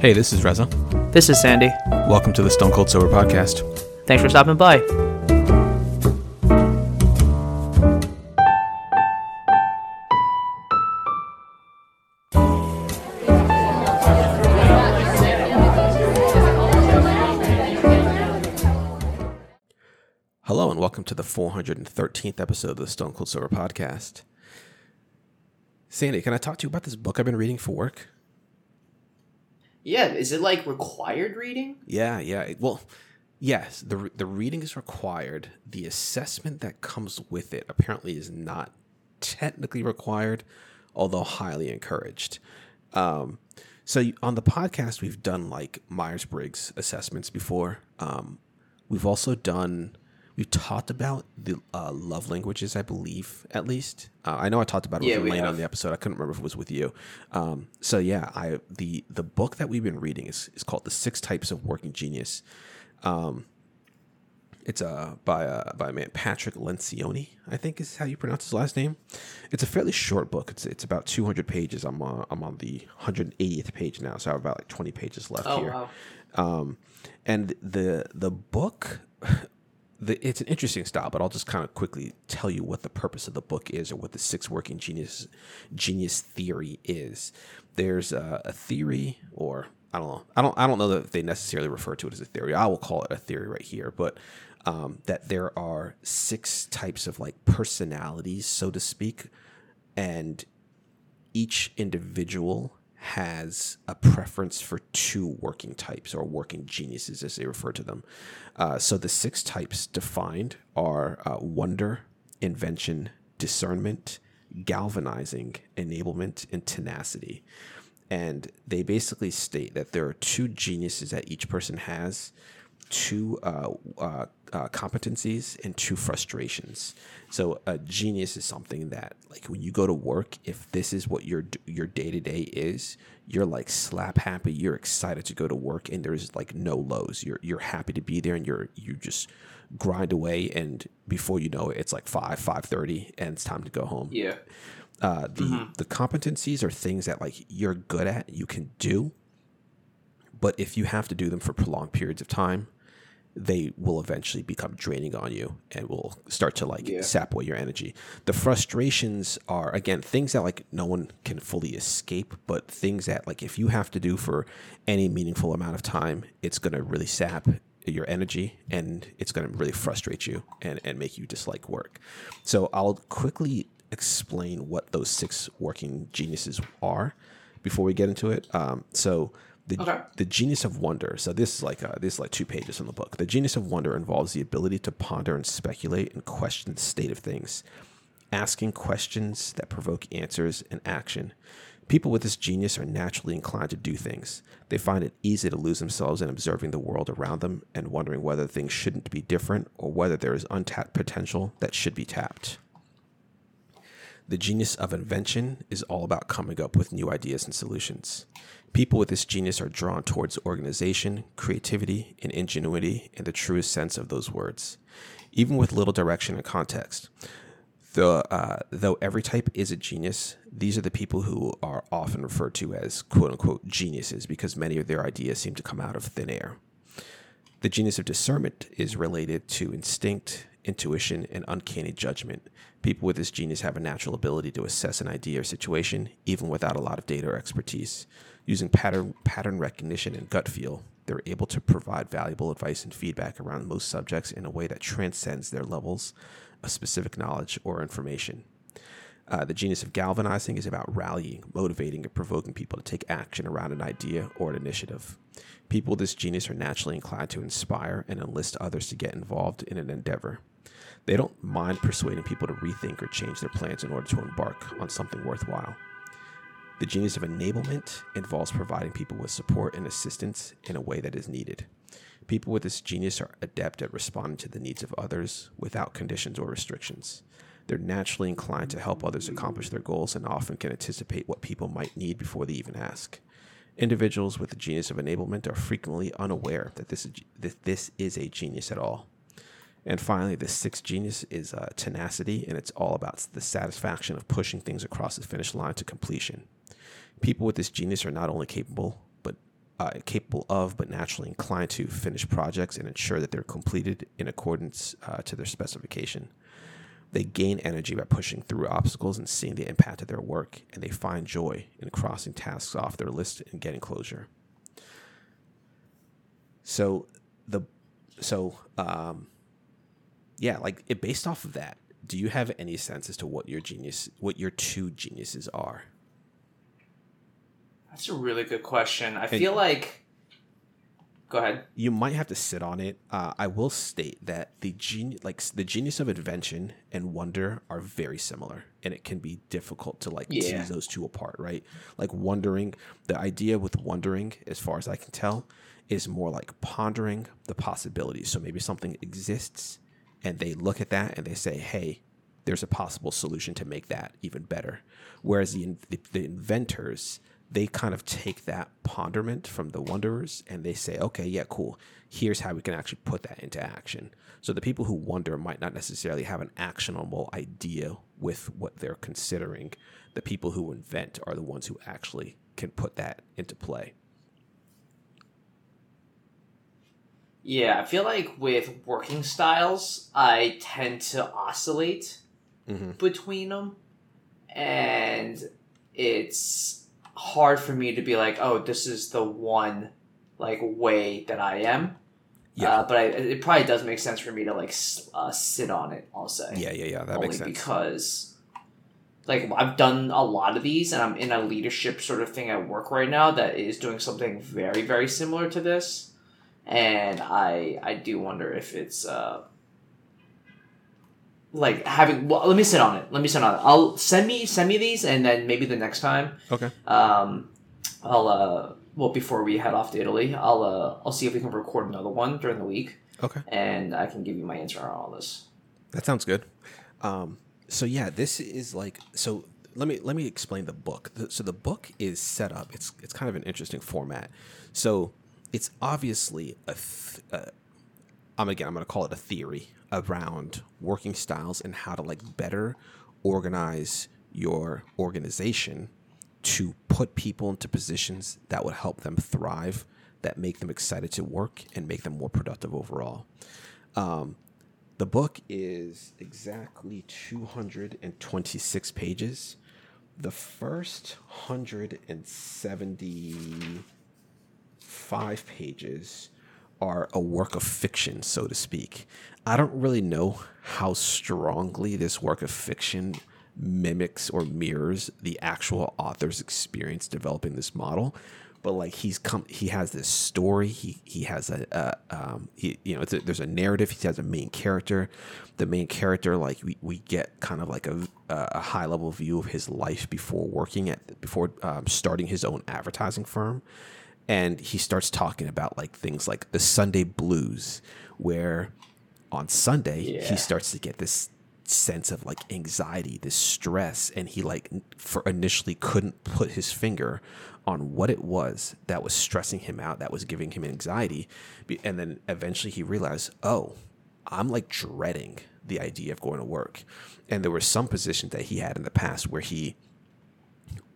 Hey, this is Reza. This is Sandy. Welcome to the Stone Cold Sober Podcast. Thanks for stopping by. Hello, and welcome to the 413th episode of the Stone Cold Sober Podcast. Sandy, can I talk to you about this book I've been reading for work? Yeah, is it like required reading? Yeah, yeah. Well, yes, the the reading is required. The assessment that comes with it apparently is not technically required, although highly encouraged. Um, so on the podcast, we've done like Myers Briggs assessments before. Um, we've also done. We've talked about the uh, love languages, I believe, at least. Uh, I know I talked about it Yeah, with Elaine on the episode. I couldn't remember if it was with you. Um, so yeah, I the the book that we've been reading is, is called The Six Types of Working Genius. Um, it's uh, by uh, by a man Patrick Lencioni, I think is how you pronounce his last name. It's a fairly short book. It's it's about 200 pages. I'm uh, I'm on the 180th page now, so I have about like 20 pages left Oh here. wow. Um, and the the book, the it's an interesting style, but I'll just kind of quickly tell you what the purpose of the book is, or what the six working genius genius theory is. There's a, a theory, or I don't know, I don't I don't know that they necessarily refer to it as a theory. I will call it a theory right here, but. Um, that there are six types of like personalities, so to speak, and each individual has a preference for two working types or working geniuses, as they refer to them. Uh, so the six types defined are uh, wonder, invention, discernment, galvanizing, enablement, and tenacity. And they basically state that there are two geniuses that each person has two uh, uh, uh, competencies and two frustrations. So a genius is something that, like, when you go to work, if this is what your your day to day is, you're like slap happy. You're excited to go to work, and there's like no lows. You're you're happy to be there, and you're you just grind away, and before you know it, it's like five five thirty, and it's time to go home Yeah. uh, the the competencies are things that like you're good at, you can do, but if you have to do them for prolonged periods of time, they will eventually become draining on you and will start to like Yeah. sap away your energy. The frustrations are again things that like no one can fully escape, but things that like if you have to do for any meaningful amount of time, it's gonna really sap your energy and it's gonna really frustrate you and, and make you dislike work. So I'll quickly explain what those six working geniuses are before we get into it. Um, so the Okay. the genius of wonder. So this is like uh, this is like two pages in the book. The genius of wonder involves the ability to ponder and speculate and question the state of things, asking questions that provoke answers and action. People with this genius are naturally inclined to do things. They find it easy to lose themselves in observing the world around them and wondering whether things shouldn't be different or whether there is untapped potential that should be tapped. The genius of invention is all about coming up with new ideas and solutions. People with this genius are drawn towards organization, creativity, and ingenuity in the truest sense of those words, even with little direction and context. Though, uh, though every type is a genius, these are the people who are often referred to as quote unquote geniuses because many of their ideas seem to come out of thin air. The genius of discernment is related to instinct, intuition, and uncanny judgment. People with this genius have a natural ability to assess an idea or situation, even without a lot of data or expertise. Using pattern, pattern recognition and gut feel, they're able to provide valuable advice and feedback around most subjects in a way that transcends their levels of specific knowledge or information. Uh, the genius of galvanizing is about rallying, motivating, and provoking people to take action around an idea or an initiative. People with this genius are naturally inclined to inspire and enlist others to get involved in an endeavor. They don't mind persuading people to rethink or change their plans in order to embark on something worthwhile. The genius of enablement involves providing people with support and assistance in a way that is needed. People with this genius are adept at responding to the needs of others without conditions or restrictions. They're naturally inclined to help others accomplish their goals and often can anticipate what people might need before they even ask. Individuals with the genius of enablement are frequently unaware that this is, that this is a genius at all. And finally, the sixth genius is uh, tenacity, and it's all about the satisfaction of pushing things across the finish line to completion. People with this genius are not only capable, but uh, capable of, but naturally inclined to finish projects and ensure that they're completed in accordance uh, to their specification. They gain energy by pushing through obstacles and seeing the impact of their work, and they find joy in crossing tasks off their list and getting closure. So the so um, yeah, like it based off of that. Do you have any sense as to what your genius, what your two geniuses are? That's a really good question. I feel like. Go ahead. you might have to sit on it. Uh, I will state that the genius, like the genius of invention and wonder, are very similar, and it can be difficult to like Yeah. tease those two apart, right? Like wondering, the idea with wondering, as far as I can tell, is more like pondering the possibilities. So maybe something exists, and they look at that and they say, "Hey, there's a possible solution to make that even better." Whereas the the, the inventors they kind of take that ponderment from the wanderers and they say, okay, yeah, cool. Here's how we can actually put that into action. So the people who wonder might not necessarily have an actionable idea with what they're considering. The people who invent are the ones who actually can put that into play. Yeah, I feel like with working styles, I tend to oscillate Mhm. between them, and it's hard for me to be like, oh, this is the one like way that I am. Yeah. Uh, but I, it probably does make sense for me to like uh, sit on it. I'll say. Yeah, yeah, yeah. That only makes sense. because like I've done a lot of these and I'm in a leadership sort of thing at work right now that is doing something very very similar to this and I I do wonder if it's uh like having well let me sit on it let me sit on it I'll send me send me these and then maybe the next time Okay. um I'll uh well before we head off to Italy I'll uh I'll see if we can record another one during the week Okay. and I can give you my answer on all this That sounds good. Um, so yeah, this is like so. Let me let me explain the book. The- So the book is set up. It's it's kind of an interesting format. So it's obviously a. Th- uh, I'm again. I'm going to call it a theory around working styles and how to like better organize your organization to put people into positions that would help them thrive, that make them excited to work, and make them more productive overall. Um, the book is exactly 226 pages. The first 175 pages are a work of fiction, so to speak. I don't really know how strongly this work of fiction mimics or mirrors the actual author's experience developing this model but like he's come he has this story he he has a, a um he, you know a, there's a narrative he has a main character the main character like we, we get kind of like a, a high level view of his life before working at before um, starting his own advertising firm and he starts talking about like things like the Sunday blues, where on Sunday Yeah. he starts to get this sense of like anxiety, this stress, and he like for initially couldn't put his finger on what it was that was stressing him out, that was giving him anxiety, and then eventually he realized, oh, I'm like dreading the idea of going to work, and there were some positions that he had in the past where he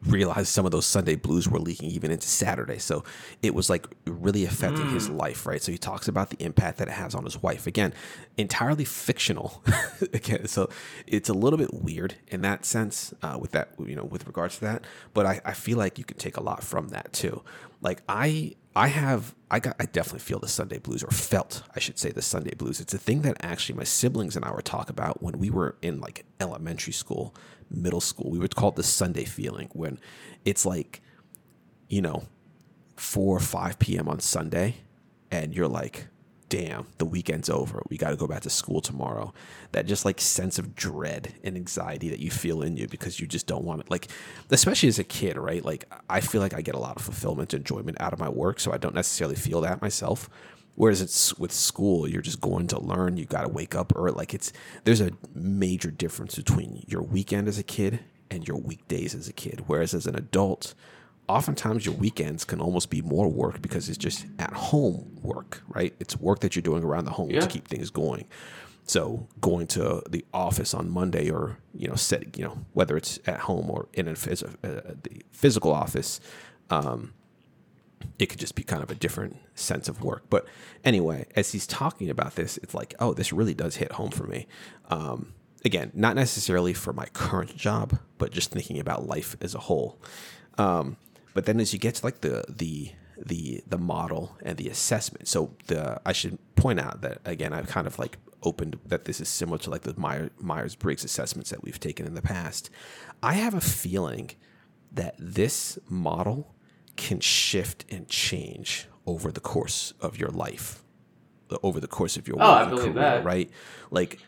realized some of those Sunday blues were leaking even into Saturday. So it was like really affecting his life, right? So he talks about the impact that it has on his wife. Again, entirely fictional. Again, so it's a little bit weird in that sense, uh, with that, you know, with regards to that. But I, I feel like you can take a lot from that too. Like I I have I got I definitely feel the Sunday blues or felt I should say the Sunday blues. It's a thing that actually my siblings and I were talk about when we were in like elementary school, middle school. We would call it the Sunday feeling when it's like, you know, four or five PM on Sunday and you're like, damn, the weekend's over. We got to go back to school tomorrow. That just like sense of dread and anxiety that you feel in you because you just don't want it. Like, especially as a kid, right? Like, I feel like I get a lot of fulfillment, and enjoyment out of my work. So I don't necessarily feel that myself. Whereas it's with school, you're just going to learn. You got to wake up early. Like, it's there's a major difference between your weekend as a kid and your weekdays as a kid. Whereas as an adult, oftentimes your weekends can almost be more work because it's just at home work, right? It's work that you're doing around the home Yeah. to keep things going. So going to the office on Monday, or you know, set you know whether it's at home or in a phys- uh, the physical office, um, it could just be kind of a different sense of work. But anyway, as he's talking about this, it's like, oh, this really does hit home for me. Um, again, not necessarily for my current job, but just thinking about life as a whole. Um, but then as you get to like the the the the model and the assessment, so the I should point out that again I've kind of like opened that this is similar to like the Myers Briggs assessments that we've taken in the past. I have a feeling that this model can shift and change over the course of your life, over the course of your Oh, I believe career, that. right? Like,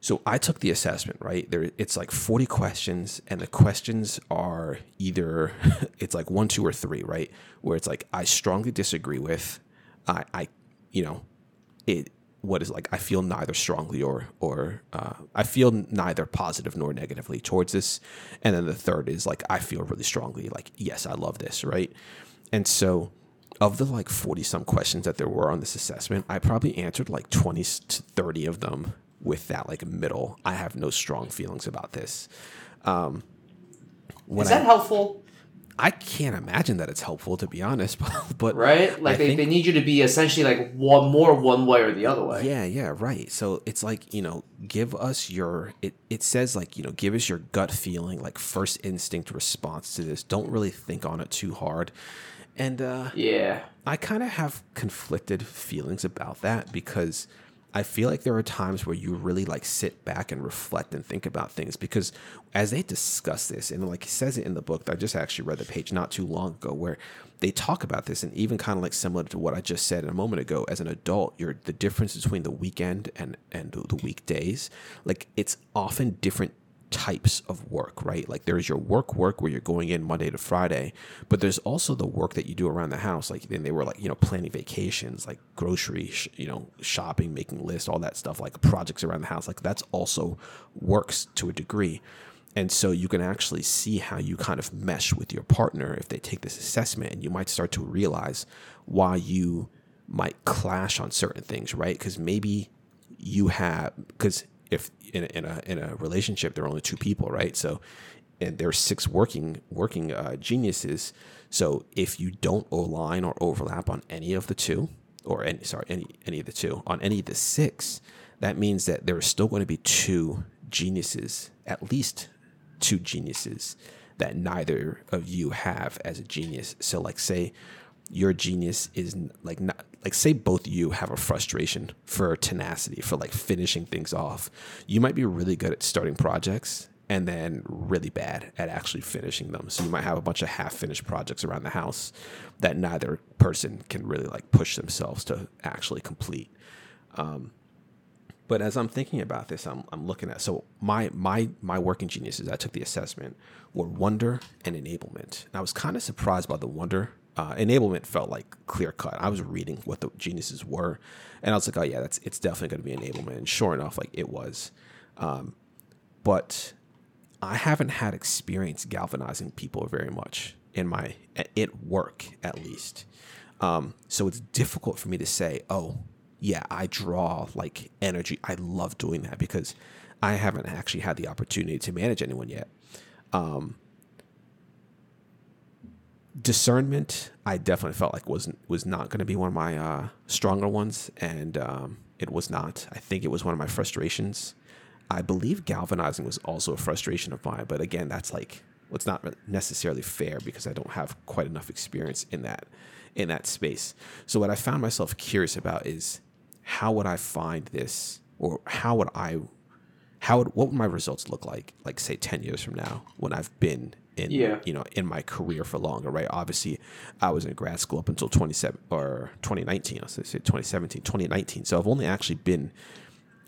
so I took the assessment, right? There, it's like forty questions, and the questions are either it's like one, two, or three, right? Where it's like I strongly disagree with, I, I, you know, it what is like I feel neither strongly or or uh, I feel neither positive nor negatively towards this, and then the third is like I feel really strongly like yes I love this right, and so of the like forty some questions that there were on this assessment, I probably answered like twenty to thirty of them with that like middle. I have no strong feelings about this. Um, Is that I, helpful? I can't imagine that it's helpful to be honest, but, but Right? Like I they, think- they need you to be essentially like one more one way or the other way. Yeah, yeah, right. So it's like, you know, give us your it it says like, you know, give us your gut feeling, like first instinct response to this. Don't really think on it too hard. And uh Yeah. I kind of have conflicted feelings about that because I feel like there are times where you really like sit back and reflect and think about things because as they discuss this and like he says it in the book, I just actually read the page not too long ago where they talk about this and even kind of like similar to what I just said a moment ago as an adult, you're the difference between the weekend and and the weekdays, like it's often different types of work, right? Like there's your work work where you're going in Monday to Friday, but there's also the work that you do around the house. Like then they were like, you know, planning vacations, like grocery, sh- you know, shopping, making lists, all that stuff, like projects around the house. Like that's also works to a degree. And so you can actually see how you kind of mesh with your partner if they take this assessment and you might start to realize why you might clash on certain things, right? Because maybe you have because if in a, in a in a relationship there are only two people, right? So and there are six working working uh, geniuses. So if you don't align or overlap on any of the two, or any sorry any any of the two on any of the six, that means that there are still going to be two geniuses, at least two geniuses that neither of you have as a genius. So like say your genius is like not like say both you have a frustration for tenacity for like finishing things off. You might be really good at starting projects and then really bad at actually finishing them. So you might have a bunch of half finished projects around the house that neither person can really like push themselves to actually complete. um, But as I'm thinking about this, I'm, I'm looking at so my my my working geniuses. I took the assessment were wonder and enablement. And I was kind of surprised by the wonder. Uh, enablement felt like clear cut. I was reading what the geniuses were, and I was like, oh yeah, that's it's definitely going to be enablement. And sure enough, like it was. Um, but I haven't had experience galvanizing people very much in my at work at least. Um, so it's difficult for me to say, oh, yeah, I draw like energy. I love doing that because I haven't actually had the opportunity to manage anyone yet. Um, discernment, I definitely felt like was was not going to be one of my uh, stronger ones, and um, it was not. I think it was one of my frustrations. I believe galvanizing was also a frustration of mine, but again, that's like well, it's not necessarily fair because I don't have quite enough experience in that in that space. So what I found myself curious about is how would I find this, or how would I, how would what would my results look like, like say ten years from now when I've been in Yeah. you know in my career for longer, right? Obviously, I was in grad school up until twenty seven or twenty nineteen. I was gonna say 2017, 2019. So I've only actually been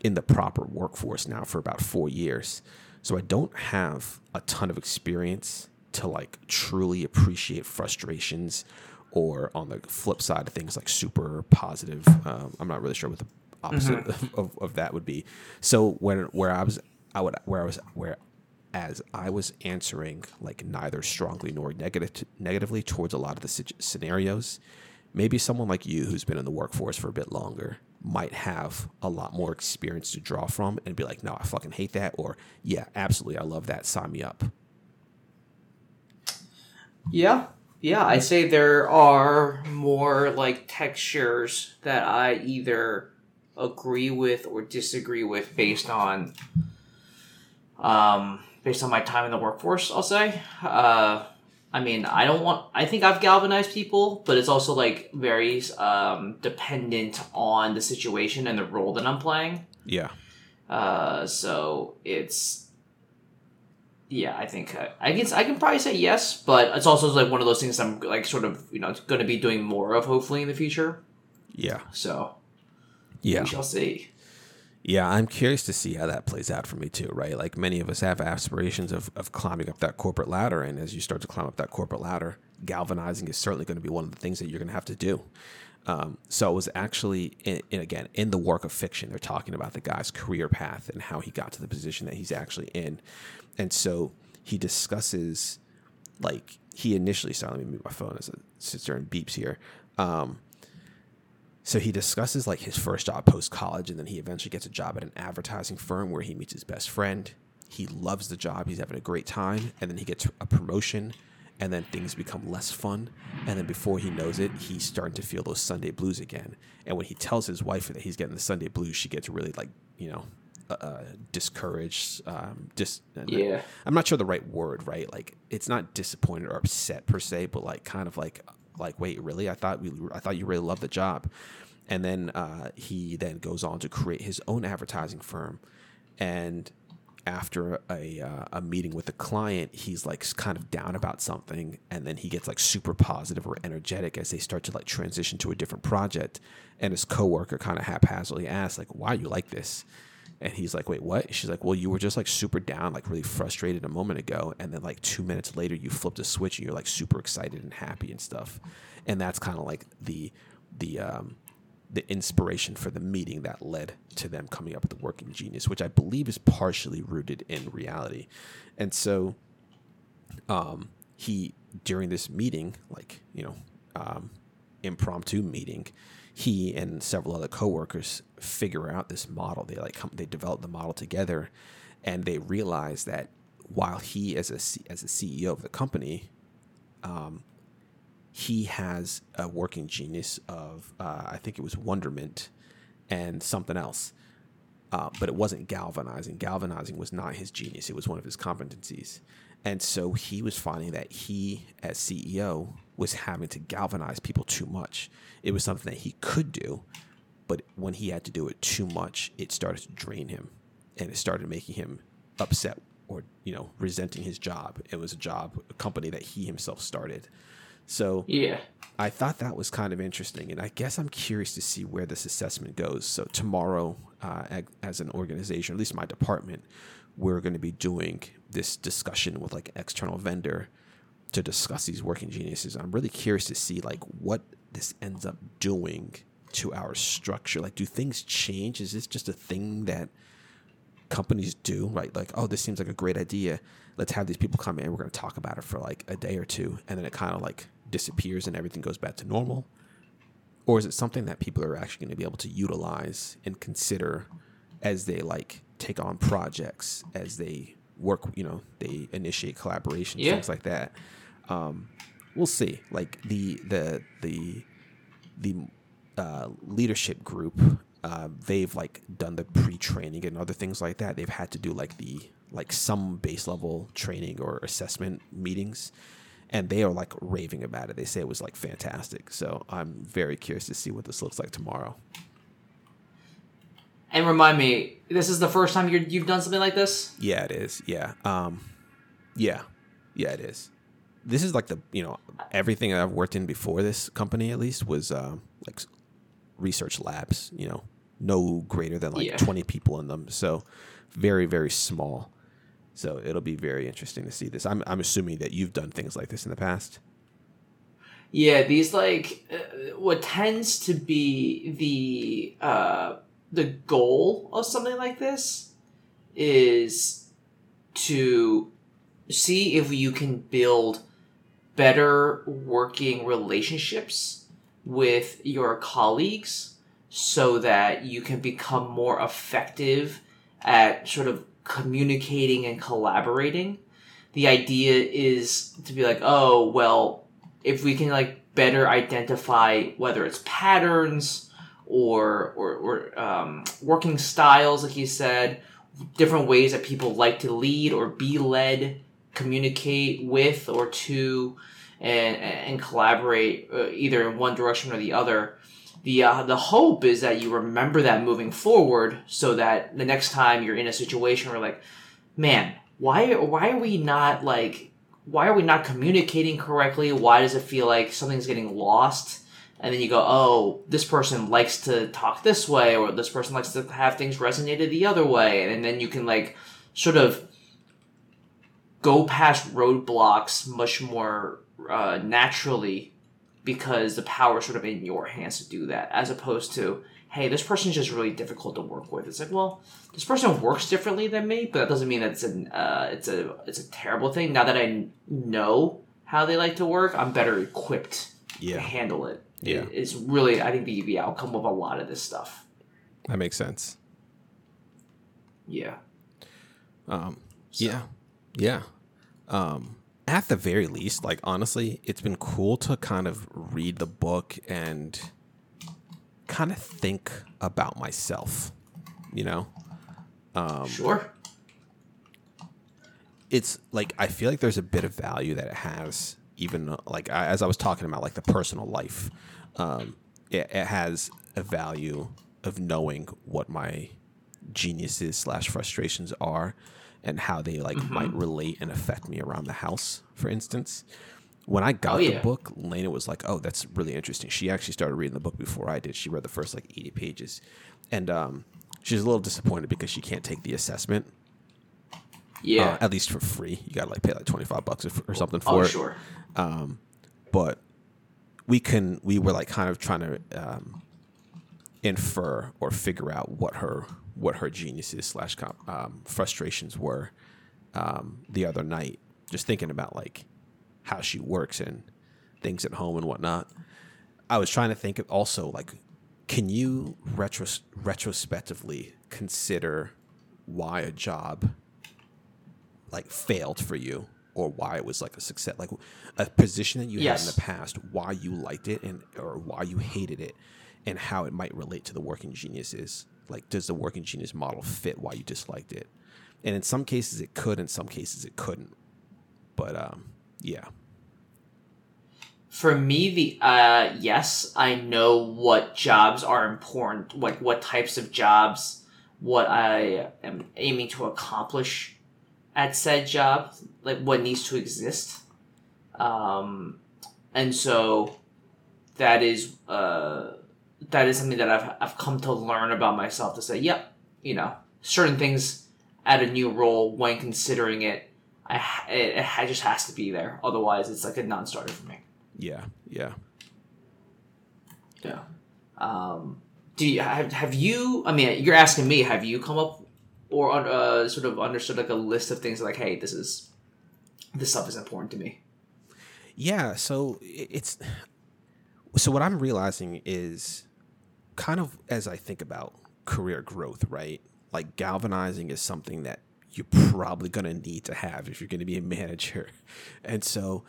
in the proper workforce now for about four years. So I don't have a ton of experience to like truly appreciate frustrations or on the flip side of things like super positive. Um, I'm not really sure what the opposite of, of that would be. So when where I was I would where I was where as I was answering like neither strongly nor negative negatively towards a lot of the scenarios, maybe someone like you who's been in the workforce for a bit longer might have a lot more experience to draw from and be like, no, I fucking hate that, or yeah, absolutely, I love that. Sign me up. Yeah. Yeah, I say there are more like textures that I either agree with or disagree with based on um based on my time in the workforce, I'll say. Uh I mean, I don't want I think I've galvanized people, but it's also like very um dependent on the situation and the role that I'm playing. Yeah. Uh so it's yeah, I think I, I guess I can probably say yes, but it's also like one of those things I'm like sort of you know going to be doing more of hopefully in the future. Yeah. So Yeah. we shall see. Yeah, I'm curious to see how that plays out for me too, right? Like many of us have aspirations of, of climbing up that corporate ladder. And as you start to climb up that corporate ladder, galvanizing is certainly going to be one of the things that you're going to have to do. Um, so it was actually, in, in, again, in the work of fiction, they're talking about the guy's career path and how he got to the position that he's actually in. And so he discusses, like, he initially, sorry, let me mute my phone as it sits there and beeps here. Um, so he discusses like his first job post college, and then he eventually gets a job at an advertising firm where he meets his best friend. He loves the job, he's having a great time, and then he gets a promotion, and then things become less fun. And then before he knows it, he's starting to feel those Sunday blues again. And when he tells his wife that he's getting the Sunday blues, she gets really like, you know, uh, discouraged. Um, dis- Yeah. I'm not sure the right word, right? Like it's not disappointed or upset per se, but like kind of like like wait, really? I thought we I thought you really loved the job. And then uh, he then goes on to create his own advertising firm. And after a uh, a meeting with a client, he's like kind of down about something, and then he gets like super positive or energetic as they start to like transition to a different project. And his coworker kind of haphazardly asks like, "Why you like this?" And he's like, wait, what? She's like, well, you were just like super down, like really frustrated a moment ago. And then like two minutes later, you flipped a switch and you're like super excited and happy and stuff. And that's kind of like the, the, um, the inspiration for the meeting that led to them coming up with the working genius, which I believe is partially rooted in reality. And so, um, he, during this meeting, like, you know, um, impromptu meeting, he and several other coworkers figure out this model. They like come, they develop the model together, and they realize that while he as a as a CEO of the company, um, he has a working genius of uh, I think it was wonderment and something else, uh, but it wasn't galvanizing. Galvanizing was not his genius; it was one of his competencies. And so he was finding that he, as CEO, was having to galvanize people too much. It was something that he could do, but when he had to do it too much, it started to drain him and it started making him upset or, you know, resenting his job. It was a job, a company that he himself started. So Yeah. I thought that was kind of interesting, and I guess I'm curious to see where this assessment goes. So tomorrow, uh, as an organization, at least my department, we're going to be doing this discussion with like external vendor to discuss these working geniuses. I'm really curious to see like what this ends up doing to our structure. Like, do things change? Is this just a thing that companies do? Right? Like, oh, this seems like a great idea. Let's have these people come in. We're going to talk about it for like a day or two, and then it kind of like disappears and everything goes back to normal. Or is it something that people are actually going to be able to utilize and consider as they like take on projects, as they work, you know, they initiate collaborations, Yeah. things like that. Um, we'll see. Like the the the the uh, leadership group, uh, they've like done the pre-training and other things like that. They've had to do like the like some base level training or assessment meetings, and they are like raving about it. They say it was like fantastic. So I'm very curious to see what this looks like tomorrow. And remind me, this is the first time you're, you've done something like this? Yeah, it is. Yeah. Um, yeah, yeah, it is. This is like the you know everything that I've worked in before this company at least was um, like research labs. You know, no greater than like Yeah. twenty people in them. So very very small. So it'll be very interesting to see this. I'm I'm assuming that you've done things like this in the past. Yeah, these like uh, what tends to be the uh, the goal of something like this is to see if you can build better working relationships with your colleagues so that you can become more effective at sort of communicating and collaborating. The idea is to be like, oh, well, if we can like better identify whether it's patterns or or, or um, working styles, like you said, different ways that people like to lead or be led, communicate with or to, and and collaborate uh, either in one direction or the other. The uh, the hope is that you remember that moving forward, so that the next time you're in a situation where like, man, why why are we not like why are we not communicating correctly? Why does it feel like something's getting lost? And then you go, oh, this person likes to talk this way, or this person likes to have things resonated the other way. And then you can, like, sort of go past roadblocks much more uh, naturally because the power is sort of in your hands to do that, as opposed to, hey, this person's just really difficult to work with. It's like, well, this person works differently than me, but that doesn't mean that it's an uh, it's a it's a terrible thing. Now that I know how they like to work, I'm better equipped Yeah. to handle it. Yeah. It- it's really I think the the outcome of a lot of this stuff. That makes sense. Yeah. Um, Yeah, yeah. Um, at the very least, like honestly, it's been cool to kind of read the book and kind of think about myself. You know, Um, sure. it's like I feel like there's a bit of value that it has, even like I, as I was talking about, like the personal life. Um, it, it has a value of knowing what my geniuses slash frustrations are, and how they like might relate and affect me around the house. For instance, when I got Oh, the book, Lena was like, "Oh, that's really interesting." She actually started reading the book before I did. She read the first like eighty pages, and um, she's a little disappointed because she can't take the assessment Yeah. uh, at least for free. You gotta like pay like twenty five bucks or, or something for oh it. sure. But we can we were like kind of trying to um, infer or figure out what her what her geniuses slash um, frustrations were um, the other night. Just thinking about like how she works and things at home and whatnot. I was trying to think of also like, can you retros- retrospectively consider why a job like failed for you or why it was like a success like a position that you had in the past why you liked it and or why you hated it and how it might relate to the working geniuses like does the working genius model fit why you disliked it? And in some cases it could in some cases it couldn't. But um yeah. For me, the uh, yes, I know what jobs are important, like what types of jobs, what I am aiming to accomplish at said job, like what needs to exist, um, and so that is uh, that is something that I've I've come to learn about myself to say, yep, you know, certain things at a new role when considering it, I it, it just has to be there, otherwise it's like a non-starter for me. yeah yeah Yeah. Um, do you have, have you? I mean, you're asking me. Have you come up or uh, sort of understood like a list of things like, hey, this is this stuff is important to me. Yeah, so it's so what I'm realizing is kind of as I think about career growth, right? Like galvanizing is something that you're probably going to need to have if you're going to be a manager. And so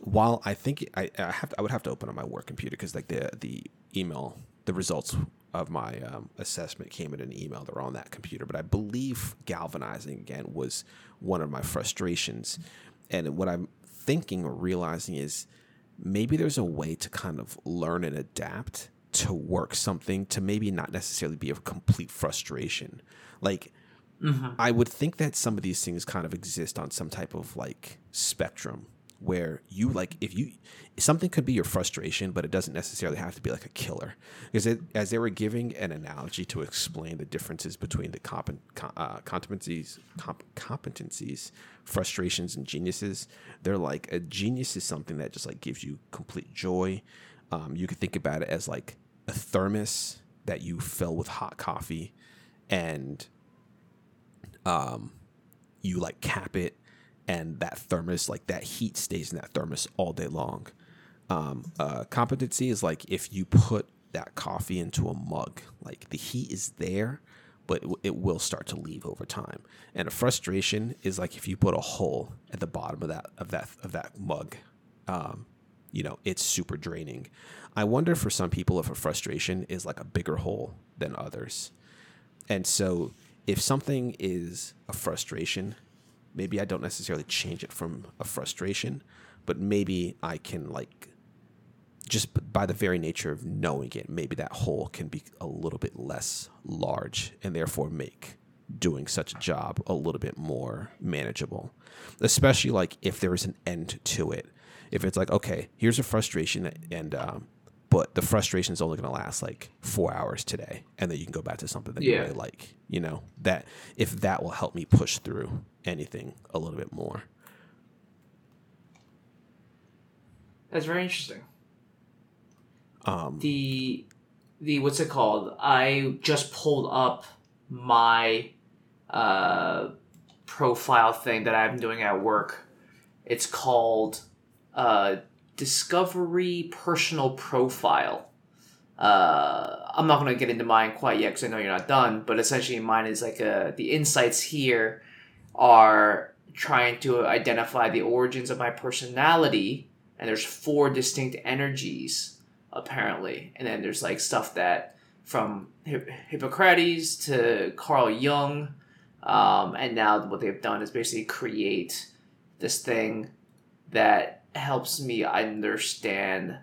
while I think I, I have I would have to open up my work computer because like the the email the results of my um, assessment came in an email that were on that computer but I believe galvanizing again was one of my frustrations and what I'm thinking or realizing is maybe there's a way to kind of learn and adapt to work something to maybe not necessarily be a complete frustration. Like I would think that some of these things kind of exist on some type of like spectrum where you like if you something could be your frustration but it doesn't necessarily have to be like a killer. Because it, as they were giving an analogy to explain the differences between the comp- uh, competencies comp- competencies frustrations and geniuses they're like a genius is something that just like gives you complete joy. Um, you could think about it as like a thermos that you fill with hot coffee and um, you like cap it and that thermos like that heat stays in that thermos all day long. Um, uh, competency is like if you put that coffee into a mug like the heat is there but it, will start to leave over time. And a frustration is like if you put a hole at the bottom of that of that of that mug um, you know, it's super draining. I wonder for some people if a frustration is like a bigger hole than others. And so if something is a frustration, maybe I don't necessarily change it from a frustration, but maybe I can like just by the very nature of knowing it, maybe that hole can be a little bit less large and therefore make doing such a job a little bit more manageable. Especially like if there is an end to it. If it's like, okay, here's a frustration and um, but the frustration is only going to last like four hours today, and then you can go back to something that you really like. You know that if that will help me push through anything a little bit more. That's very interesting. Um, the the what's it called? I just pulled up my uh, profile thing that I'm doing at work. It's called uh, Discovery Personal Profile. Uh, I'm not going to get into mine quite yet because I know you're not done. But essentially, mine is like a, the insights here are trying to identify the origins of my personality, and there's four distinct energies apparently. And then there's like stuff that from Hi- Hippocrates to Carl Jung, um, and now what they've done is basically create this thing that helps me understand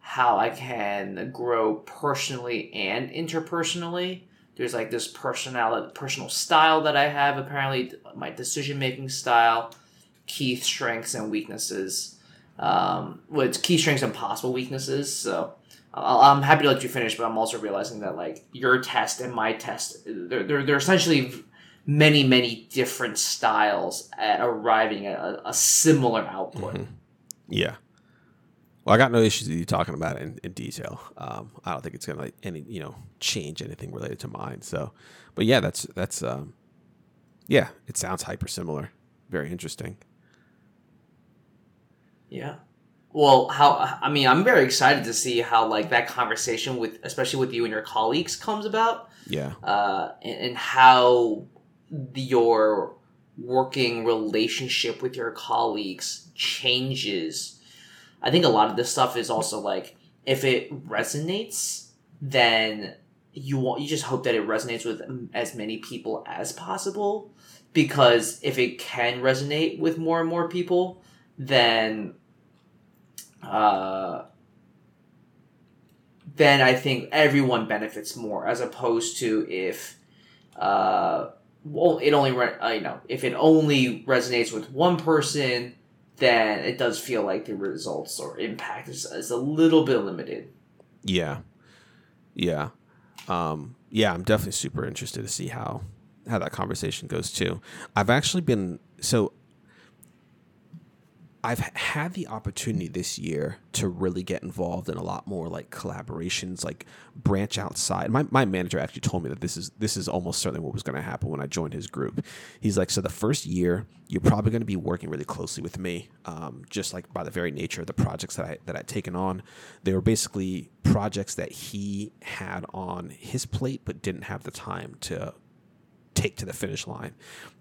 how I can grow personally and interpersonally. There's like this personality, personal style that I have. Apparently, my decision making style, key strengths and weaknesses um, with key strengths and possible weaknesses. So I'll, I'm happy to let you finish, but I'm also realizing that like your test and my test, they're they're, they're essentially many many different styles at arriving at a, a similar output. Mhm. Yeah. Well, I got no issues with you talking about it in, in detail. Um, I don't think it's gonna like any you know change anything related to mine. So, but yeah, that's that's um, yeah, it sounds hyper similar. Very interesting. Yeah. Well, how I mean, I'm very excited to see how like that conversation with, especially with you and your colleagues, comes about. Yeah. uh, and, and how your working relationship with your colleagues changes. I think a lot of this stuff is also like if it resonates, then you want you just hope that it resonates with as many people as possible because if it can resonate with more and more people, then uh, then I think everyone benefits more, as opposed to if, uh, well, it only re- uh, you know if it only resonates with one person, then it does feel like the results or impact is, is a little bit limited. Yeah. Yeah. Um, yeah, I'm definitely super interested to see how how that conversation goes too. I've actually been so I've had the opportunity this year to really get involved in a lot more like collaborations, like branch outside. My, my manager actually told me that this is this is almost certainly what was going to happen when I joined his group. He's like, so the first year you're probably going to be working really closely with me, um, just like by the very nature of the projects that I that I'd taken on. They were basically projects that he had on his plate but didn't have the time to take to the finish line.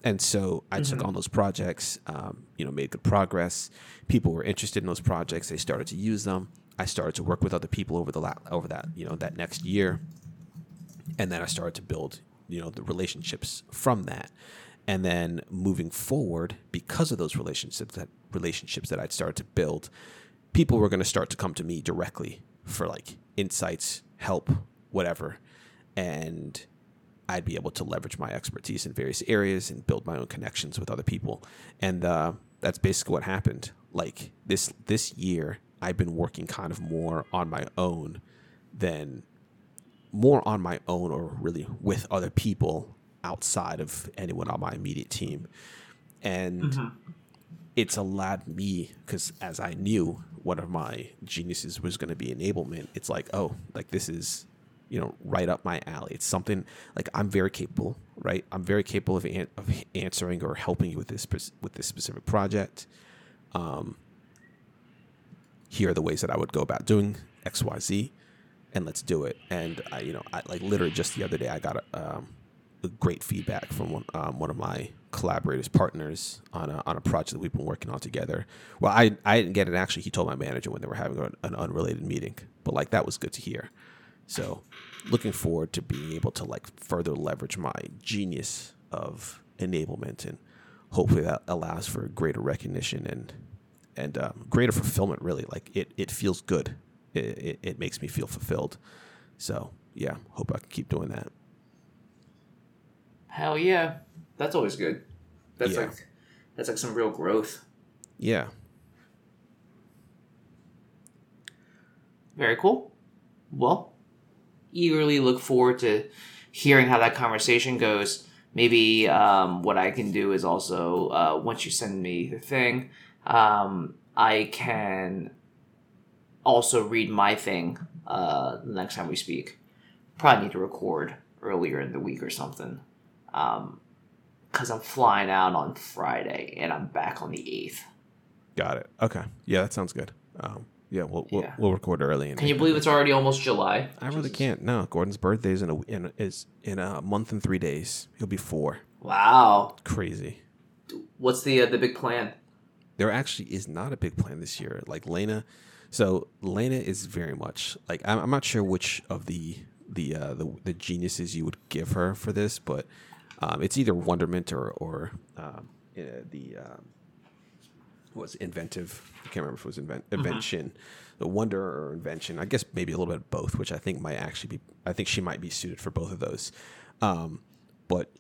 And so I took on those projects, um, you know, made good progress. People were interested in those projects. They started to use them. I started to work with other people over the la- over that, you know, that next year. And then I started to build, you know, the relationships from that. And then moving forward, because of those relationships that relationships that I'd started to build, people were going to start to come to me directly for like insights, help, whatever. And I'd be able to leverage my expertise in various areas and build my own connections with other people. And uh, that's basically what happened. Like this this year, I've been working kind of more on my own than more on my own or really with other people outside of anyone on my immediate team. And it's allowed me because as I knew one of my geniuses was going to be enablement, it's like, oh, like this is you know right up my alley. It's something like I'm very capable, right? I'm very capable of, an- of answering or helping you with this with this specific project. Um, here are the ways that I would go about doing X, Y, Z, and let's do it. And I, you know, I like literally just the other day I got a, um, a great feedback from one um, one of my collaborators, partners on a, on a project that we've been working on together. Well, I I didn't get it. Actually, he told my manager when they were having an, an unrelated meeting, but like that was good to hear. So, looking forward to being able to like further leverage my genius of enablement, and hopefully that allows for greater recognition and and um, greater fulfillment. Really, like it it feels good. It, it it makes me feel fulfilled. So yeah, hope I can keep doing that. Hell yeah, that's always good. That's Yeah. like that's like some real growth. Yeah. Very cool. Well, eagerly look forward to hearing how that conversation goes. Maybe um, what I can do is also uh, once you send me the thing, um, I can also read my thing uh, the next time we speak. Probably need to record earlier in the week or something. Because I'm flying out on Friday and I'm back on the 8th. Got it. Okay. Yeah, that sounds good. Um, yeah, we'll we'll, Yeah. we'll record early. Can you believe it's already almost July? I really Jesus. can't. No, Gordon's birthday is in a in is in a month and three days. He'll be four. Wow. Crazy. What's the uh, the big plan? There actually is not a big plan this year. Like Lena, so Lena is very much like I'm, I'm not sure which of the the uh, the the geniuses you would give her for this, but um, it's either wonderment or or um, uh, the um, was inventive. I can't remember if it was invent, invention, the wonder or invention. I guess maybe a little bit of both, which I think might actually be. I think she might be suited for both of those. Um, but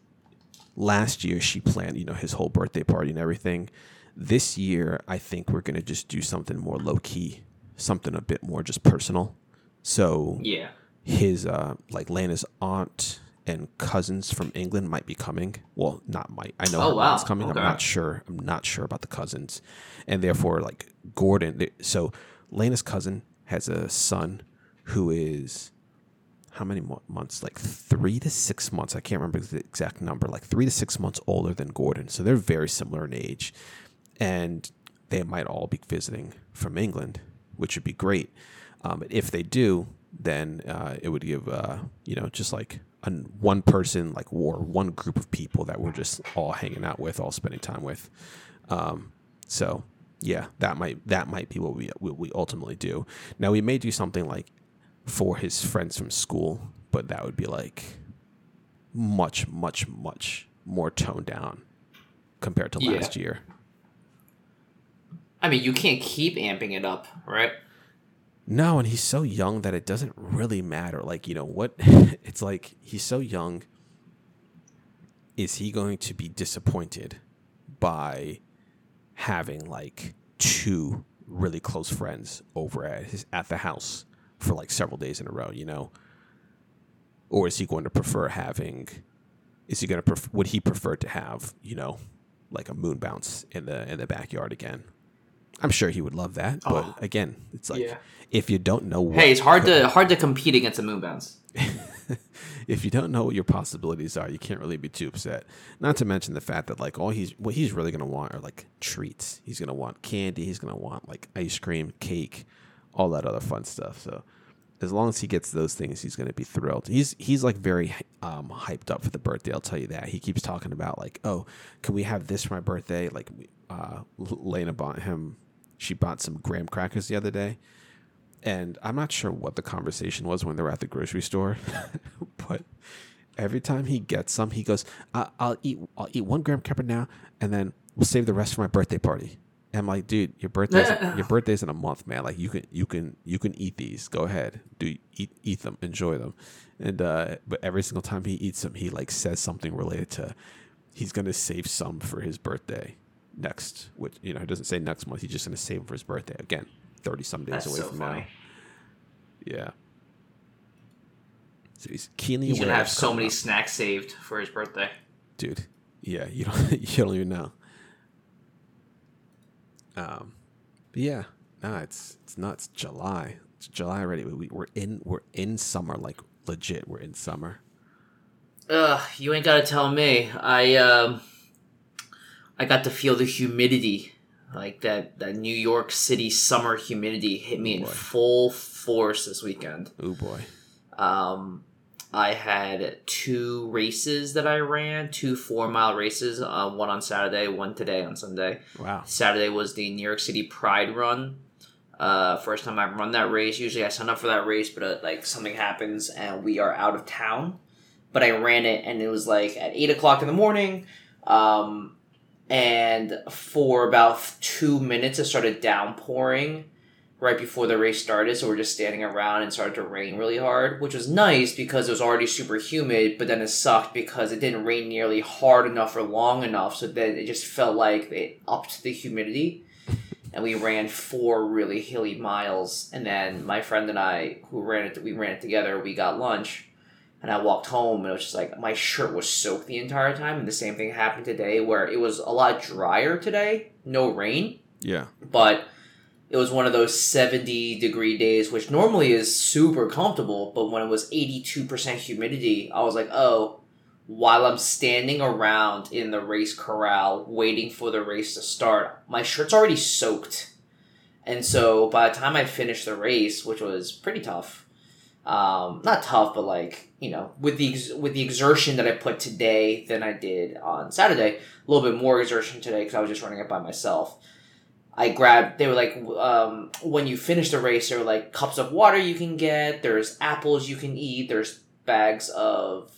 last year she planned, you know, his whole birthday party and everything. This year, I think we're gonna just do something more low key, something a bit more just personal. So Yeah. his uh like Lana's aunt and cousins from England might be coming. Well, not might. I know Oh, her wow. coming. Okay. I'm not sure. I'm not sure about the cousins, and therefore, like Gordon. So Lena's cousin has a son who is how many months? Like three to six months. I can't remember the exact number. Like three to six months older than Gordon. So they're very similar in age, and they might all be visiting from England, which would be great. Um, if they do, then uh, it would give uh, you know just like an, one person like or one group of people that we're just all hanging out with, all spending time with. Um, so yeah, that might that might be what we what we ultimately do. Now we may do something like for his friends from school, but that would be like much much much more toned down compared to Yeah. last year. I mean, you can't keep amping it up, right? No, and he's so young that it doesn't really matter. Like, you know, what it's like he's so young. Is he going to be disappointed by having like two really close friends over at his at the house for like several days in a row, you know? Or is he going to prefer having is he going to pref- would he prefer to have, you know, like a moon bounce in the in the backyard again? I'm sure he would love that, but Oh. again, it's like Yeah. if you don't know what Hey, it's hard to hard to compete against a moon bounce. if you don't know what your possibilities are, you can't really be too upset. Not to mention the fact that like all he's what he's really gonna want are like treats. He's gonna want candy. He's gonna want like ice cream, cake, all that other fun stuff. So as long as he gets those things, he's gonna be thrilled. He's he's like very um, hyped up for the birthday. I'll tell you that. He keeps talking about like, oh, can we have this for my birthday? Like, uh, Lena bought him. She bought some graham crackers the other day and I'm not sure what the conversation was when they were at the grocery store, but every time he gets some, he goes, I- "I'll eat, I'll eat one graham cracker now, and then we'll save the rest for my birthday party." And I'm like, "Dude, your birthday's your birthday's in a month, man. Like you can you can you can eat these. Go ahead, do eat eat them, enjoy them." And uh, but every single time he eats them, he like says something related to he's gonna save some for his birthday next. Which you know he doesn't say next month. He's just gonna save them for his birthday again. Thirty some days That's away so from funny. now. Yeah. So he's keenly He's gonna have so many up. snacks saved for his birthday. dude. Yeah, you don't you don't even know. Um, but yeah, no, it's it's nuts. July, it's July already. We, we're in we're in summer, like legit. We're in summer. Ugh, you ain't gotta tell me. I um, I got to feel the humidity, like that that New York City summer humidity hit me in full force this weekend. Oh boy. Um, I had two races that I ran, two four mile races. Uh, one on Saturday, one today on Sunday. Wow. Saturday was the New York City Pride Run. Uh, first time I've run that race. Usually I sign up for that race, but uh, like something happens and we are out of town. But I ran it and it was like at eight o'clock in the morning. Um, and for about two minutes, it started downpouring right before the race started. So we're just standing around and started to rain really hard, which was nice because it was already super humid. But then it sucked because it didn't rain nearly hard enough or long enough. So then it just felt like it upped the humidity. And we ran four really hilly miles, and then my friend and I, who ran it, we ran it together. We got lunch, and I walked home, and it was just like my shirt was soaked the entire time. And the same thing happened today, where it was a lot drier today, no rain, Yeah. but it was one of those 70 degree days which normally is super comfortable but when it was 82% humidity i was like oh while i'm standing around in the race corral waiting for the race to start my shirt's already soaked and so by the time i finished the race which was pretty tough um, not tough but like you know with the ex- with the exertion that i put today than i did on saturday a little bit more exertion today because i was just running it by myself I grabbed. They were like, um, when you finish the race, there were like cups of water you can get. There's apples you can eat. There's bags of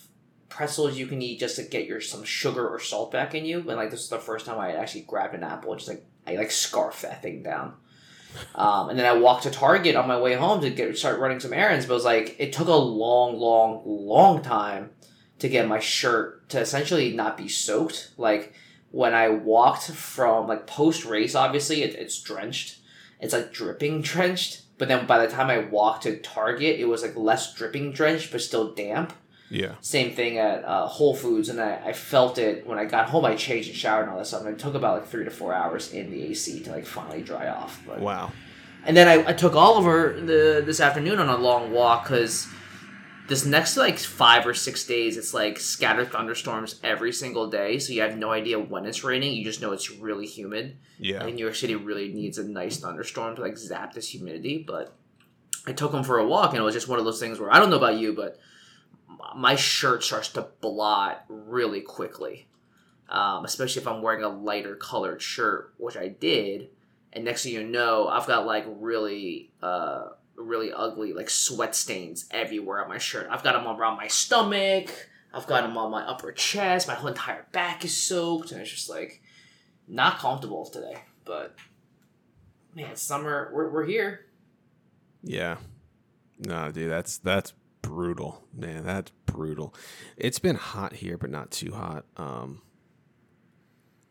pretzels you can eat just to get your some sugar or salt back in you. And like this is the first time I actually grabbed an apple. Just like I like scarf that thing down. Um, and then I walked to Target on my way home to get start running some errands. But it was like it took a long, long, long time to get my shirt to essentially not be soaked. Like when I walked from like post race, obviously it, it's drenched. It's like dripping drenched. But then by the time I walked to Target, it was like less dripping drenched, but still damp. Yeah. Same thing at uh, Whole Foods, and I, I felt it when I got home. I changed and showered and all that stuff, and it took about like three to four hours in the AC to like finally dry off. But Wow. and then I, I took Oliver the, this afternoon on a long walk because this next like five or six days, it's like scattered thunderstorms every single day. So you have no idea when it's raining. You just know it's really humid. Yeah. think New York City really needs a nice thunderstorm to like zap this humidity. But I took him for a walk, and it was just one of those things where I don't know about you, but my shirt starts to blot really quickly, um, especially if I'm wearing a lighter colored shirt, which I did. And next thing you know, I've got like really, uh, really ugly like sweat stains everywhere on my shirt. I've got them around my stomach. I've got them on my upper chest. My whole entire back is soaked, and it's just like not comfortable today. But man, summer, we're, we're here. Yeah. No, dude, that's that's brutal. Man, that's brutal. It's been hot here, but not too hot. Um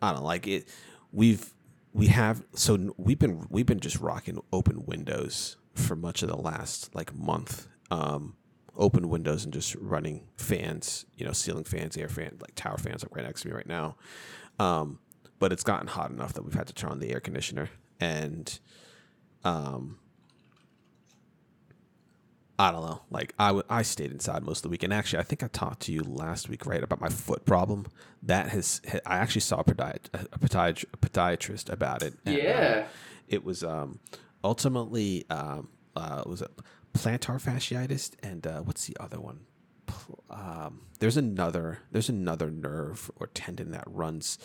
I don't like it. We've we have so we've been we've been just rocking open windows for much of the last like month. Um open windows and just running fans, you know, ceiling fans, air fan, like tower fans like right next to me right now. Um but it's gotten hot enough that we've had to turn on the air conditioner and um I don't know. Like I, w- I stayed inside most of the week, and actually, I think I talked to you last week, right, about my foot problem. That has, I actually saw a, podiat- a, podiat- a podiatrist about it. and, um, it was um, ultimately um, uh, was it plantar fasciitis, and uh, what's the other one? Um, there's another there's another nerve or tendon that runs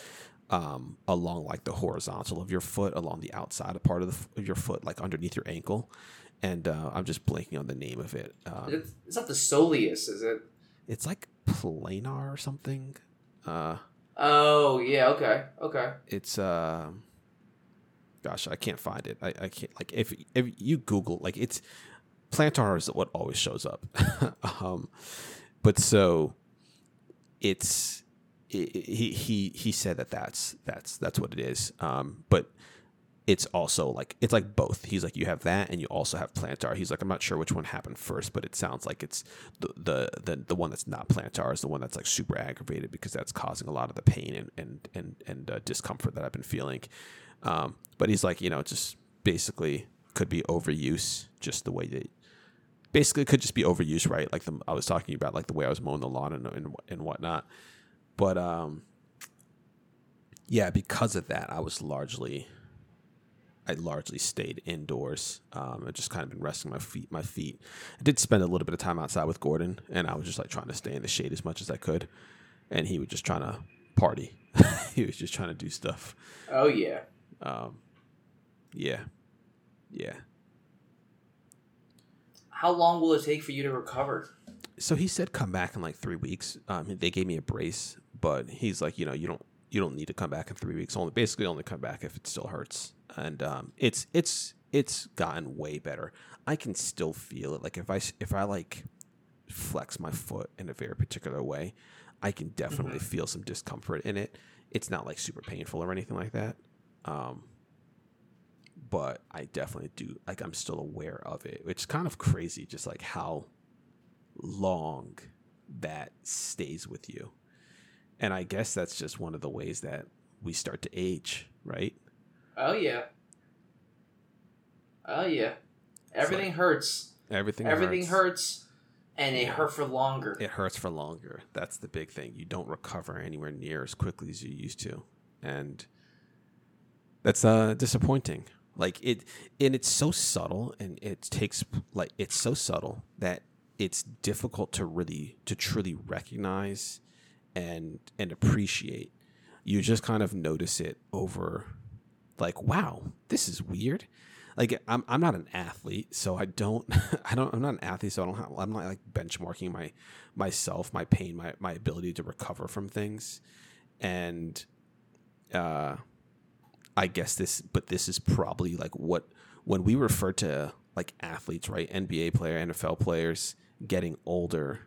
um, along like the horizontal of your foot, along the outside part of, the, of your foot, like underneath your ankle. And uh, I'm just blanking on the name of it. Um, It's, it's not the soleus, is it? it's like planar or something. Uh, Oh yeah, okay, okay. it's uh, gosh, I can't find it. I, I can't like if if you Google like it's plantar is what always shows up. um, but so it's i he he he said that that's that's that's what it is. Um, but it's also like it's like both. He's like you have that and you also have plantar. He's like I'm not sure which one happened first, but it sounds like it's the the the, the one that's not plantar is the one that's like super aggravated because that's causing a lot of the pain and and and and uh, discomfort that I've been feeling. Um, but he's like you know just basically could be overuse, just the way that basically could just be overuse, right? Like the I was talking about like the way I was mowing the lawn and and, and whatnot. But um, yeah, because of that, I was largely I largely stayed indoors. Um, I just kind of been resting my feet. My feet. I did spend a little bit of time outside with Gordon, and I was just like trying to stay in the shade as much as I could, and he was just trying to party. he was just trying to do stuff. Oh yeah. Um, yeah, yeah. How long will it take for you to recover? So he said come back in like three weeks. Um, they gave me a brace, but he's like, you know, you don't you don't need to come back in three weeks. Only basically only come back if it still hurts. And um, it's it's it's gotten way better. I can still feel it. Like if I if I like flex my foot in a very particular way, I can definitely Mm-hmm. feel some discomfort in it. It's not like super painful or anything like that. Um, but I definitely do like I'm still aware of it. It's kind of crazy, just like how long that stays with you. And I guess that's just one of the ways that we start to age, right? Oh yeah. Oh yeah. Everything hurts. Everything Everything hurts. hurts, and it hurt for longer. It hurts for longer. That's the big thing. You don't recover anywhere near as quickly as you used to. And that's uh disappointing. Like it and it's so subtle and it takes like it's so subtle that it's difficult to really to truly recognize and and appreciate. You just kind of notice it over like wow, this is weird. Like I'm I'm not an athlete, so I don't I don't I'm not an athlete, so I don't have, I'm not like benchmarking my myself, my pain, my my ability to recover from things. And uh I guess this but this is probably like what when we refer to like athletes, right? NBA player, NFL players getting older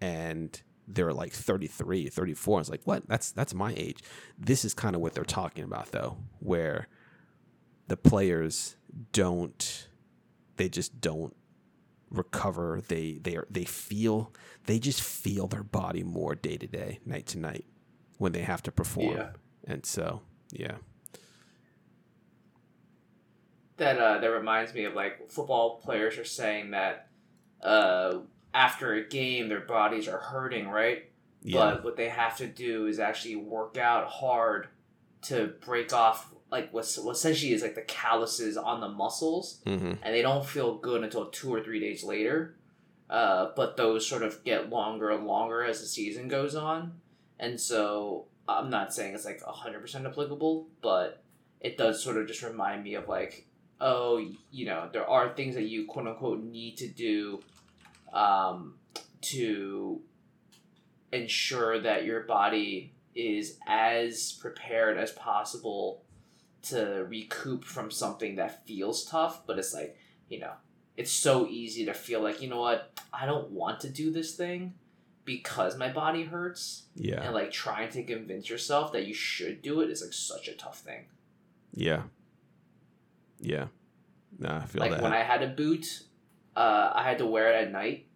and they're like 33, 34. It's like, what? That's that's my age. This is kind of what they're talking about though, where the players don't they just don't recover. They they are they feel they just feel their body more day to day, night to night when they have to perform. Yeah. And so, yeah. that uh, that reminds me of like football players are saying that uh, after a game their bodies are hurting, right? Yeah. But what they have to do is actually work out hard to break off like what's what essentially is like the calluses on the muscles, mm-hmm. and they don't feel good until two or three days later. Uh, but those sort of get longer and longer as the season goes on, and so I'm not saying it's like hundred percent applicable, but it does sort of just remind me of like, oh, you know, there are things that you quote unquote need to do, um, to ensure that your body is as prepared as possible to recoup from something that feels tough, but it's like, you know, it's so easy to feel like, you know what, I don't want to do this thing because my body hurts. Yeah. And like trying to convince yourself that you should do it is like such a tough thing. Yeah. Yeah. Nah, I feel like that. when I had a boot, uh, I had to wear it at night,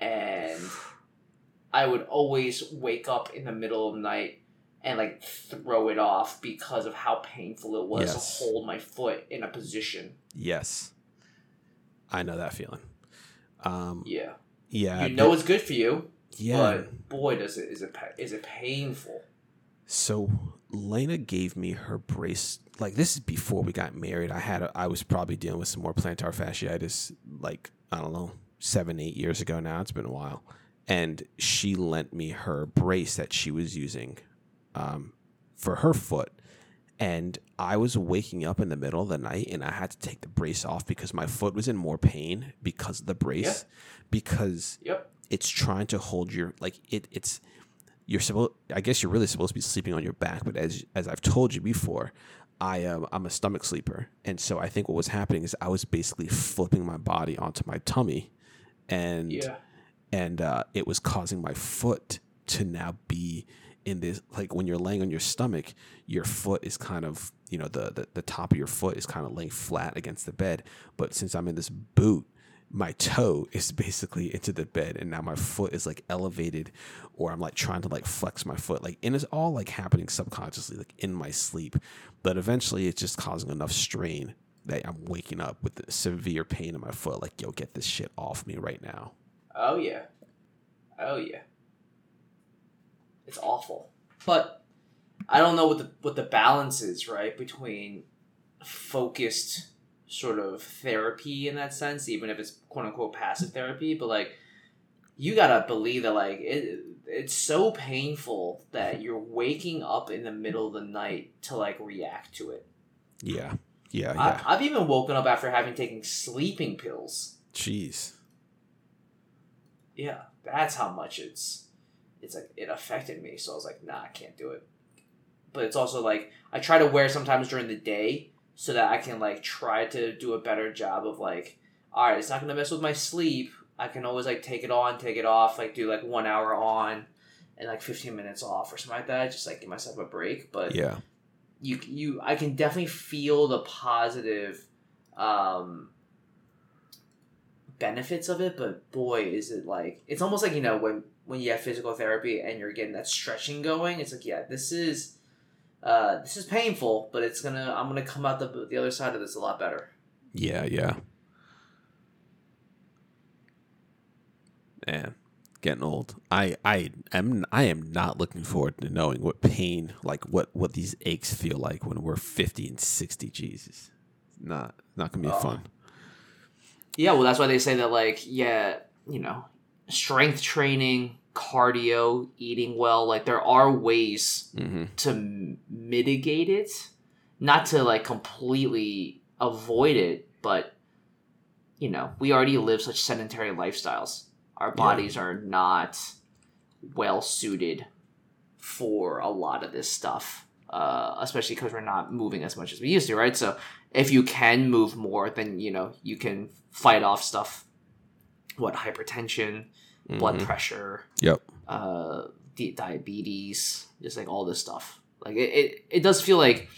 and I would always wake up in the middle of the night and like throw it off because of how painful it was Yes. to hold my foot in a position. yes. I know that feeling. Um, Yeah, yeah. you know but- it's good for you, yeah. but boy, does it is it is it painful. So Lena gave me her brace. Like this is before we got married. I had a, I was probably dealing with some more plantar fasciitis. Like I don't know, seven eight years ago now. It's been a while, and she lent me her brace that she was using um, for her foot. And I was waking up in the middle of the night, and I had to take the brace off because my foot was in more pain because of the brace. Because Yep. it's trying to hold your like it it's you're supposed I guess you're really supposed to be sleeping on your back, but as as I've told you before, I am I'm a stomach sleeper. And so I think what was happening is I was basically flipping my body onto my tummy and Yeah. and uh, it was causing my foot to now be in this like when you're laying on your stomach your foot is kind of you know the, the the top of your foot is kind of laying flat against the bed but since i'm in this boot my toe is basically into the bed and now my foot is like elevated or i'm like trying to like flex my foot like and it's all like happening subconsciously like in my sleep but eventually it's just causing enough strain that i'm waking up with severe pain in my foot like yo get this shit off me right now Oh yeah. Oh yeah. It's awful. But I don't know what the what the balance is, right, between focused sort of therapy in that sense, even if it's quote unquote passive therapy. But like, you gotta believe that like it, it's so painful that you're waking up in the middle of the night to like react to it. Yeah. Yeah. Yeah. I, I've even woken up after having taken sleeping pills. Jeez. Yeah, that's how much it's it's like it affected me. So I was like, nah, I can't do it. But it's also like I try to wear sometimes during the day so that I can like try to do a better job of like, all right, it's not gonna mess with my sleep. I can always like take it on, take it off, like do like one hour on and like fifteen minutes off or something like that. Just like give myself a break. But Yeah. you you I can definitely feel the positive um benefits of it, but boy is it like it's almost like, you know, when when you have physical therapy and you're getting that stretching going, it's like, yeah, this is uh this is painful, but it's gonna I'm gonna come out the the other side of this a lot better. Yeah. Yeah. Man, getting old. I I am I am not looking forward to knowing what pain like what what these aches feel like when we're fifty and sixty. Jesus, not not gonna be Oh. fun. Yeah, well that's why they say that like, yeah, you know, strength training, cardio, eating well, like there are ways Mm-hmm. to m- mitigate it, not to like completely avoid it, but you know, we already live such sedentary lifestyles. Our bodies are not well suited for a lot of this stuff, uh, especially because we're not moving as much as we used to, right? So if you can move more, then you know you can fight off stuff. What hypertension, blood Mhm. pressure, Yep. uh, di- diabetes, just like all this stuff. Like it, it, it does feel like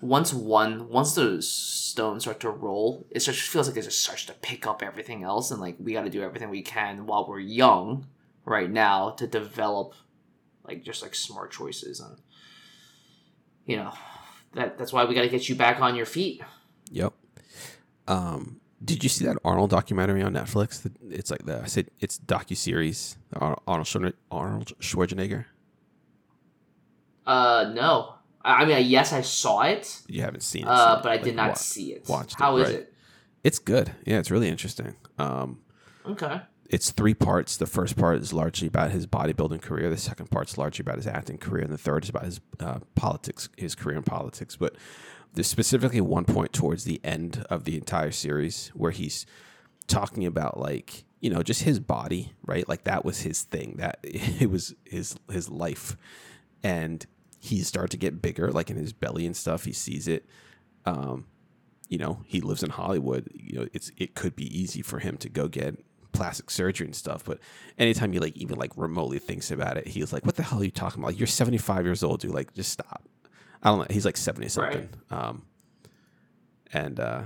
once one, once those stones start to roll, it just feels like it just starts to pick up everything else, and like we got to do everything we can while we're young, right now, to develop like just like smart choices, and you know that that's why we got to get you back on your feet. Yep. Um, did you see that Arnold documentary on Netflix? It's like the I said it's docu series. Arnold Schwarzenegger, Arnold Schwarzenegger. Uh, no, I, mean yes, I saw it, You haven't seen it, uh, but I like, did not see it. watched it, How is right. it? It's good. Yeah, it's really interesting. Um, Okay. it's three parts. The first part is largely about his bodybuilding career. The second part's largely about his acting career, and the third is about his uh, politics, his career in politics. But there's specifically one point towards the end of the entire series where he's talking about like you know just his body, right? Like that was his thing. That it was his his life, and he started to get bigger, like in his belly and stuff. He sees it. Um, you know, he lives in Hollywood. You know, it's it could be easy for him to go get plastic surgery and stuff. But anytime he like even like remotely thinks about it, he's like, "What the hell are you talking about? Like, you're 75 years old, dude. Like, just stop." I don't know. He's like 70 something. Um, and uh,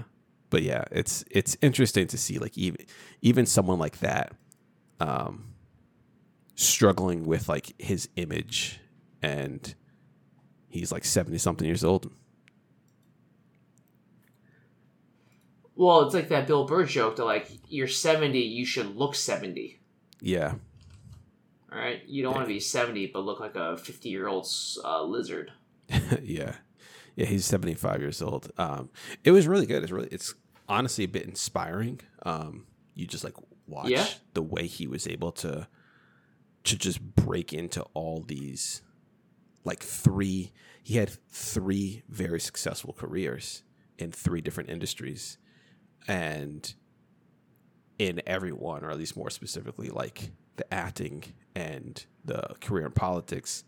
but yeah, it's it's interesting to see like even even someone like that, um, struggling with like his image, and he's like 70 something years old. Well, it's like that Bill Burr joke that like you're 70, you should look 70. Yeah, All right, you don't want to be 70 but look like a 50 year old uh, lizard. yeah, yeah. He's seventy five years old. Um, it was really good. It's really, it's honestly a bit inspiring. Um, you just like watch Yeah. the way he was able to to just break into all these like three. He had three very successful careers in three different industries, and in everyone or at least more specifically, like the acting and the career in politics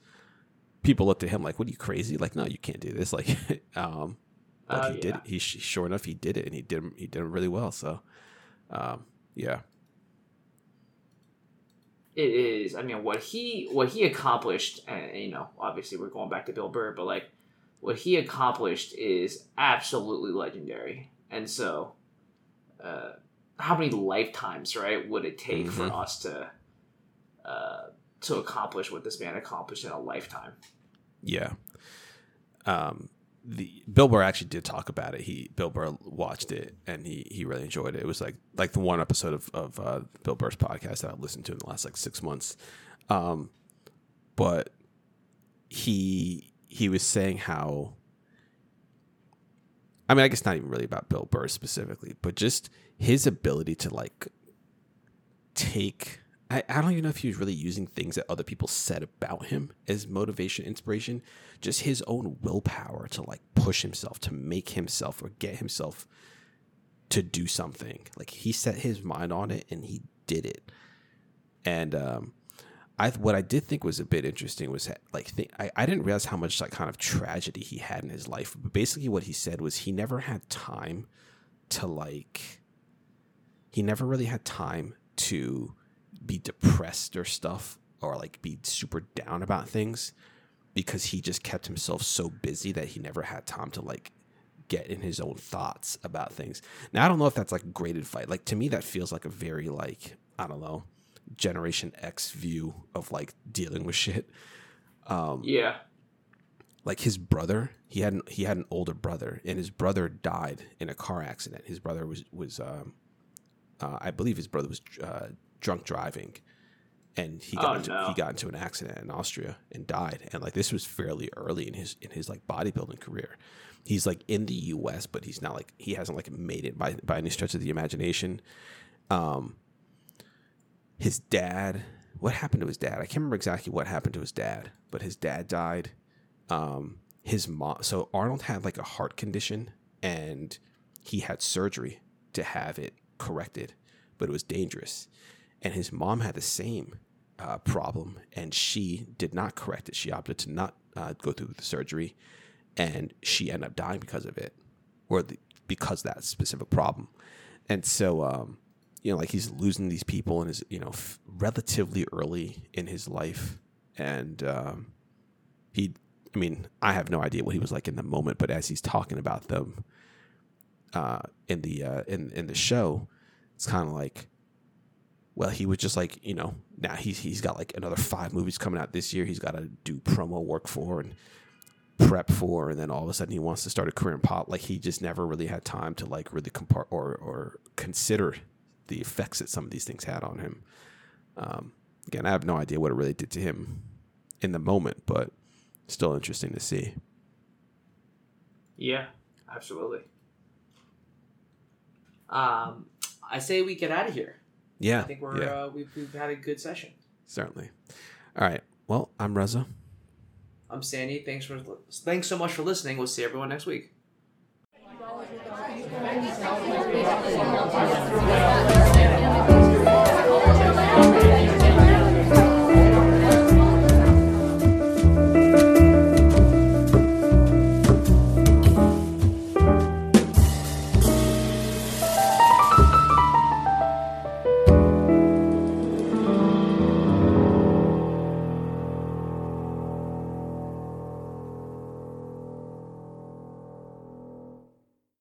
people looked at him like, "What are you crazy? Like, no, you can't do this." Like, um, Oh, he did. He sure enough, he did it, and he did. He did it really well. So, um, yeah, It is. I mean, what he what he accomplished, and you know, obviously we're going back to Bill Burr, but like what he accomplished is absolutely legendary. And so, uh, how many lifetimes, right, would it take for Mhm. us to uh, to accomplish what this man accomplished in a lifetime? yeah. Um, the Bill Burr actually did talk about it. He Bill Burr watched it and he he really enjoyed it. It was like like the one episode of of uh, Bill Burr's podcast that I've listened to in the last like six months. Um, but he he was saying how I mean, I guess not even really about Bill Burr specifically, but just his ability to like take. I, I don't even know if he was really using things that other people said about him as motivation, inspiration. Just his own willpower to like push himself, to make himself or get himself to do something. Like he set his mind on it and he did it. And um, I what I did think was a bit interesting was that, like th- I I didn't realize how much like kind of tragedy he had in his life. But basically, what he said was he never had time to like. He never really had time to be depressed or stuff or like be super down about things because he just kept himself so busy that he never had time to like get in his own thoughts about things. Now I don't know if that's like graded fight. Like to me that feels like a very like I don't know, generation X view of like dealing with shit. Um Yeah. like his brother, he had an, he had an older brother and his brother died in a car accident. His brother was was um uh, I believe his brother was uh, drunk driving and he got Oh, into, no. he got into an accident in Austria and died. And like this was fairly early in his in his like bodybuilding career. He's like in the U.S., but he's not like he hasn't like made it by by any stretch of the imagination. Um, his dad, what happened to his dad? I can't remember exactly what happened to his dad, but his dad died. Um, his mom. So Arnold had like a heart condition, and he had surgery to have it corrected, but it was dangerous. And his mom had the same uh, problem, and she did not correct it. She opted to not uh, go through the surgery, and she ended up dying because of it, or the, because that specific problem. And so, um, you know, like he's losing these people in his, you know, f- relatively early in his life, and um, he, I mean, I have no idea what he was like in the moment, but as he's talking about them uh, in the uh, in in the show, it's kind of like well, he was just like, you know, now he's he's got like another five movies coming out this year. He's got to do promo work for and prep for, and then all of a sudden he wants to start a career in pop. Like he just never really had time to like really compart or or consider the effects that some of these things had on him. Um, again, I have no idea what it really did to him in the moment, but still interesting to see. Yeah, absolutely. Um, I say we get out of here. Yeah, I think we're yeah, uh, we've we've had a good session. certainly. All right. Well, I'm Reza. I'm Sandy. Thanks for thanks so much for listening. We'll see everyone next week.